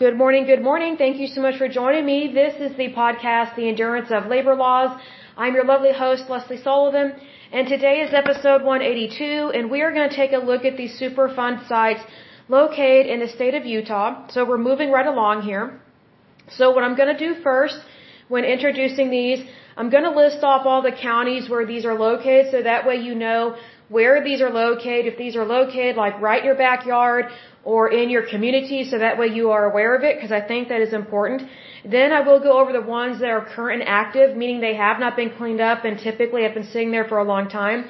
Good morning, good morning. Thank you so much for joining me. This is the podcast, The Endurance of Labor Laws. I'm your lovely host, Lesley Sullivan, and today is episode 182, and we are going to take a look at these Superfund sites located in the state of Utah. So we're moving right along here. So what I'm going to do first when introducing these, I'm going to list off all the counties where these are located so that way you know where these are located, if these are located like right in your backyard or in your community so that way you are aware of it because I think that is important. Then I will go over the ones that are current and active, meaning they have not been cleaned up and typically have been sitting there for a long time.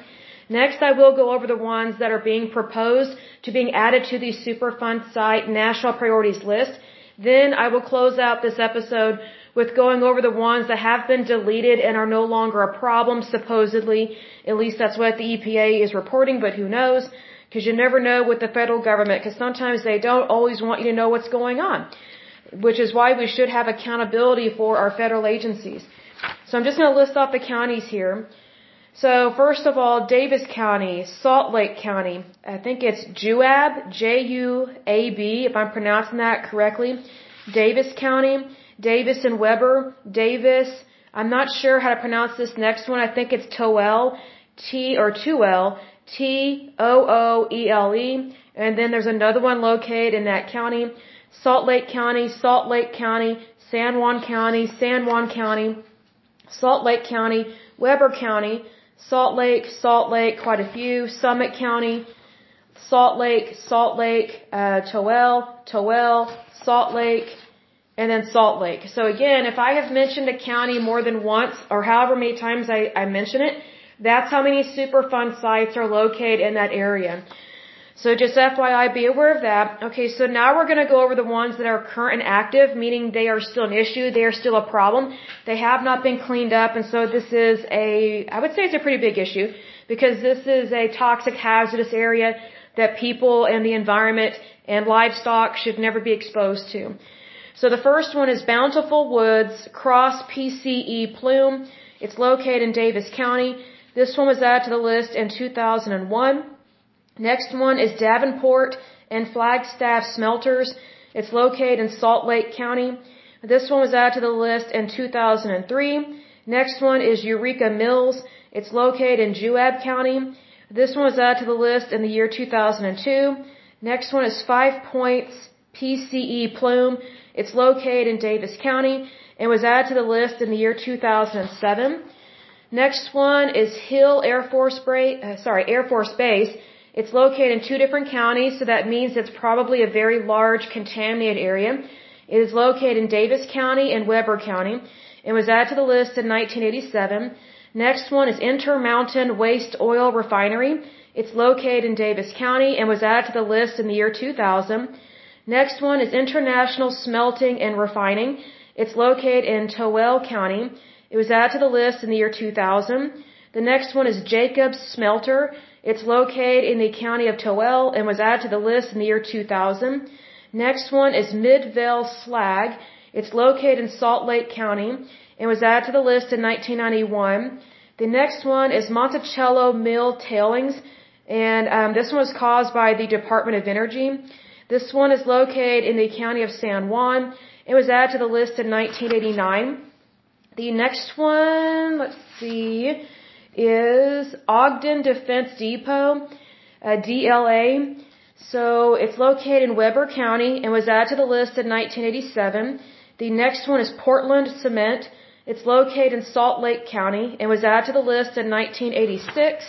Next, I will go over the ones that are being proposed to being added to the Superfund site national priorities list. Then I will close out this episode with going over the ones that have been deleted and are no longer a problem, supposedly. At least that's what the EPA is reporting, but who knows? Because you never know with the federal government, because sometimes they don't always want you to know what's going on. Which is why we should have accountability for our federal agencies. So I'm just going to list off the counties here. So first of all, Davis County, Salt Lake County. I think it's Juab, J-U-A-B, if I'm pronouncing that correctly. Davis County, Davis and Weber, Davis. I'm not sure how to pronounce this next one. I think it's Toel, T or Tuel, T O O E L E. And then there's another one located in that county, Salt Lake County, Salt Lake County, San Juan County, San Juan County, Salt Lake County, Weber County, Salt Lake, Salt Lake, quite a few, Summit County, Salt Lake, Salt Lake, uh, Toel, Toel, Salt Lake, and then Salt Lake. So again, if I have mentioned a county more than once, or however many times I, I mention it, that's how many Superfund sites are located in that area. So just FYI, be aware of that. Okay, so now we're going to go over the ones that are current and active, meaning they are still an issue, they are still a problem. They have not been cleaned up, and so this is a, I would say it's a pretty big issue, because this is a toxic, hazardous area that people and the environment and livestock should never be exposed to. So the first one is Bountiful Woods Cross PCE Plume. It's located in Davis County. This one was added to the list in 2001. Next one is Davenport and Flagstaff Smelters. It's located in Salt Lake County. This one was added to the list in 2003. Next one is Eureka Mills. It's located in Juab County. This one was added to the list in the year 2002. Next one is Five Points PCE Plume. It's located in Davis County and was added to the list in the year 2007. Next one is Hill Air Force, uh, sorry, Air Force Base. It's located in two different counties, so that means it's probably a very large contaminated area. It is located in Davis County and Weber County and was added to the list in 1987. Next one is Intermountain Waste Oil Refinery. It's located in Davis County and was added to the list in the year 2000. Next one is International Smelting and Refining. It's located in Toel County. It was added to the list in the year 2000. The next one is Jacobs Smelter. It's located in the county of Toel and was added to the list in the year 2000. Next one is Midvale Slag. It's located in Salt Lake County and was added to the list in 1991. The next one is Monticello Mill Tailings, and um, this one was caused by the Department of Energy. This one is located in the county of San Juan. It was added to the list in 1989. The next one, let's see, is Ogden Defense Depot, uh, DLA. So it's located in Weber County and was added to the list in 1987. The next one is Portland Cement. It's located in Salt Lake County and was added to the list in 1986.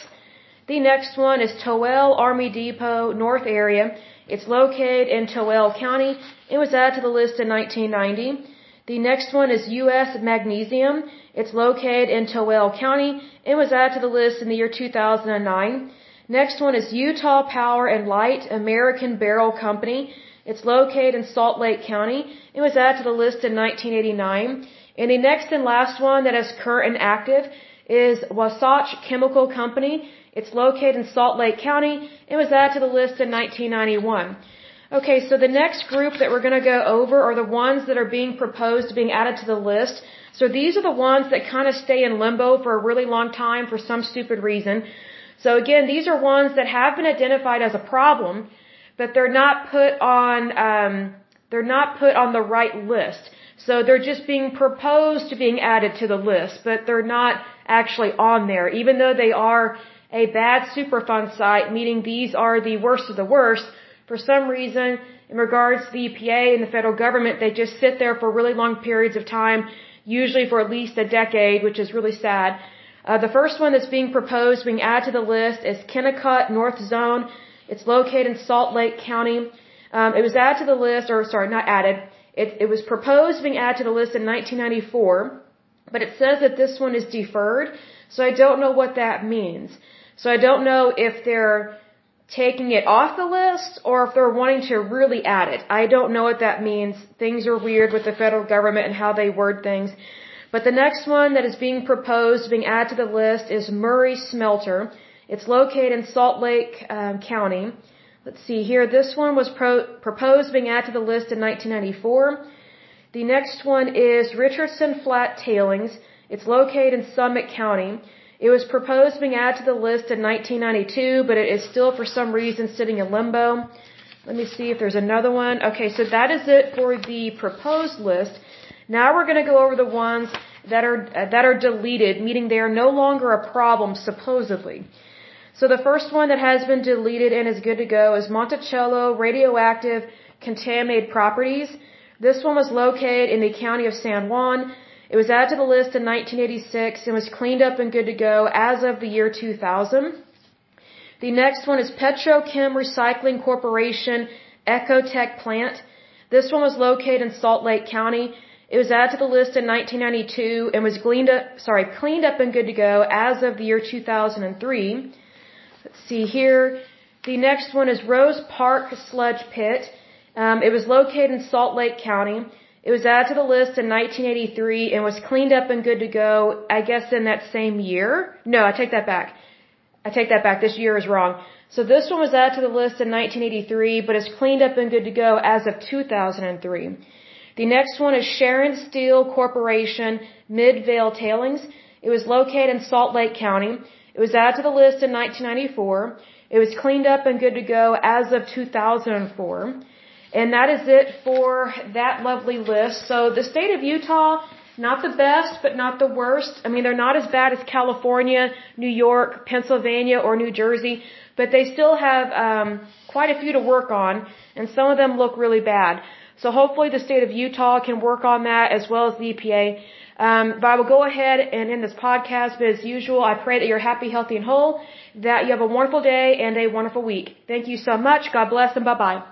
The next one is Toel Army Depot North Area. It's located in Toel County. It was added to the list in 1990. The next one is U.S. Magnesium. It's located in Toel County. It was added to the list in the year 2009. Next one is Utah Power and Light American Barrel Company. It's located in Salt Lake County. It was added to the list in 1989. And the next and last one that is current and active is Wasatch Chemical Company. It's located in Salt Lake County. It was added to the list in 1991. Okay, so the next group that we're going to go over are the ones that are being proposed to being added to the list. So these are the ones that kind of stay in limbo for a really long time for some stupid reason. So again, these are ones that have been identified as a problem, but they're not put on um, they're not put on the right list. So they're just being proposed to being added to the list, but they're not actually on there, even though they are a bad Superfund site, meaning these are the worst of the worst. For some reason, in regards to the EPA and the federal government, they just sit there for really long periods of time, usually for at least a decade, which is really sad. Uh, the first one that's being proposed, being added to the list, is Kennecott North Zone. It's located in Salt Lake County. Um, it was added to the list, or sorry, not added. It, it was proposed being added to the list in 1994, but it says that this one is deferred, so I don't know what that means. So I don't know if they're taking it off the list or if they're wanting to really add it. I don't know what that means. Things are weird with the federal government and how they word things. But the next one that is being proposed, being added to the list, is Murray Smelter. It's located in Salt Lake um, County. Let's see here. This one was pro- proposed being added to the list in 1994. The next one is Richardson Flat Tailings. It's located in Summit County. It was proposed being added to the list in 1992, but it is still for some reason sitting in limbo. Let me see if there's another one. Okay, so that is it for the proposed list. Now we're going to go over the ones that are uh, that are deleted, meaning they are no longer a problem supposedly. So the first one that has been deleted and is good to go is Monticello Radioactive Contaminated Properties. This one was located in the county of San Juan. It was added to the list in 1986 and was cleaned up and good to go as of the year 2000. The next one is Petrochem Recycling Corporation Ekotek Plant. This one was located in Salt Lake County. It was added to the list in 1992 and was cleaned up, sorry, cleaned up and good to go as of the year 2003. Let's see here. The next one is Rose Park Sludge Pit. Um, it was located in Salt Lake County. It was added to the list in 1983 and was cleaned up and good to go, I guess, in that same year. No, I take that back. I take that back. This year is wrong. So this one was added to the list in 1983, but is cleaned up and good to go as of 2003. The next one is Sharon Steel Corporation Midvale Tailings. It was located in Salt Lake County. It was added to the list in 1994. It was cleaned up and good to go as of 2004. And that is it for that lovely list. So the state of Utah, not the best, but not the worst. I mean, they're not as bad as California, New York, Pennsylvania, or New Jersey, but they still have um, quite a few to work on, and some of them look really bad. So hopefully the state of Utah can work on that as well as the EPA. Um, but I will go ahead and end this podcast. But as usual, I pray that you're happy, healthy, and whole, that you have a wonderful day and a wonderful week. Thank you so much. God bless and bye bye.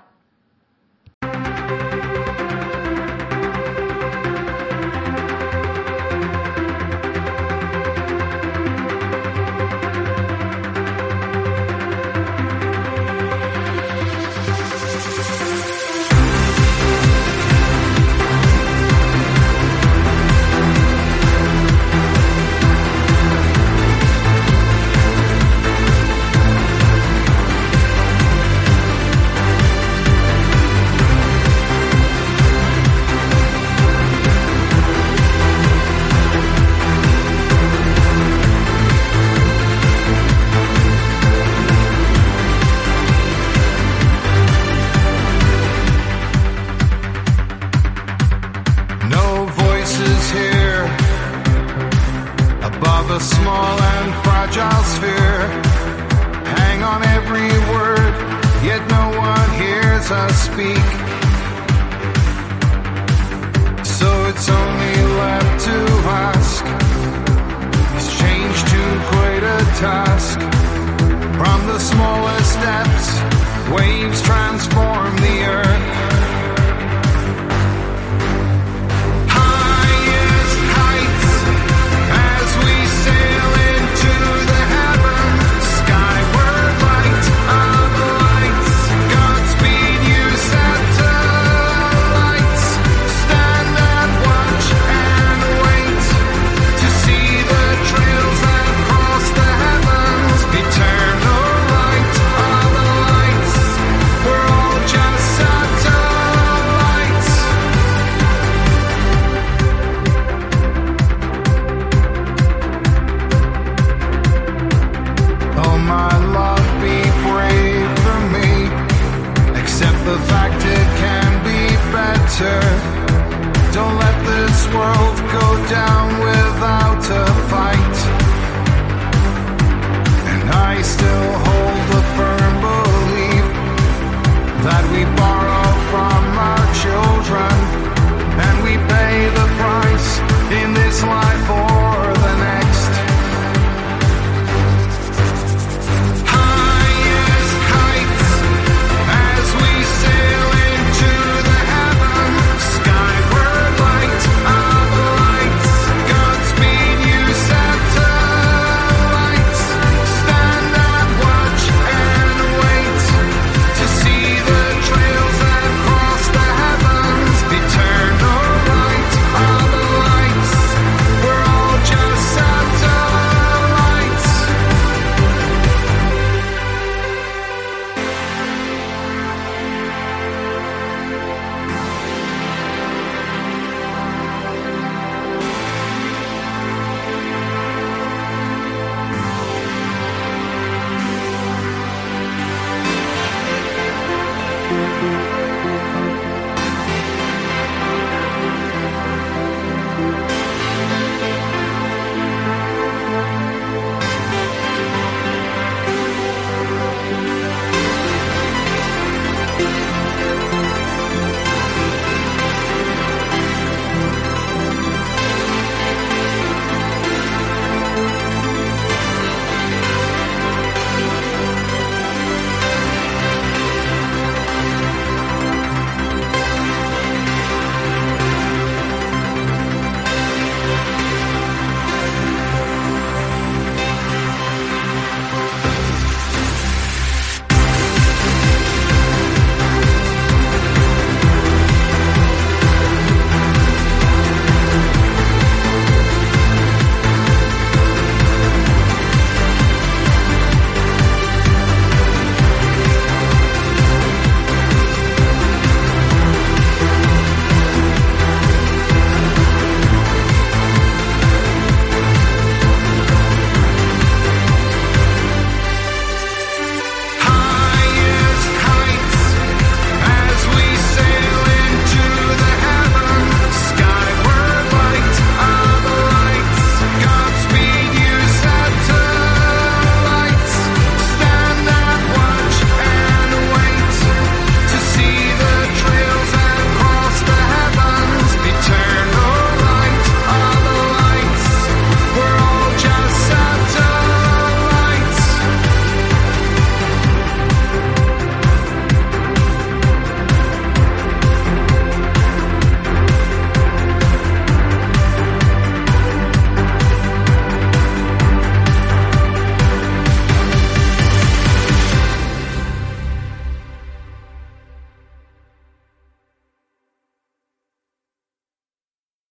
fragile sphere. Hang on every word, yet no one hears us speak. So it's only left to ask. It's change too great a task. the fact it can be better. Don't let this world go down without a fight. And I still hold the firm belief that we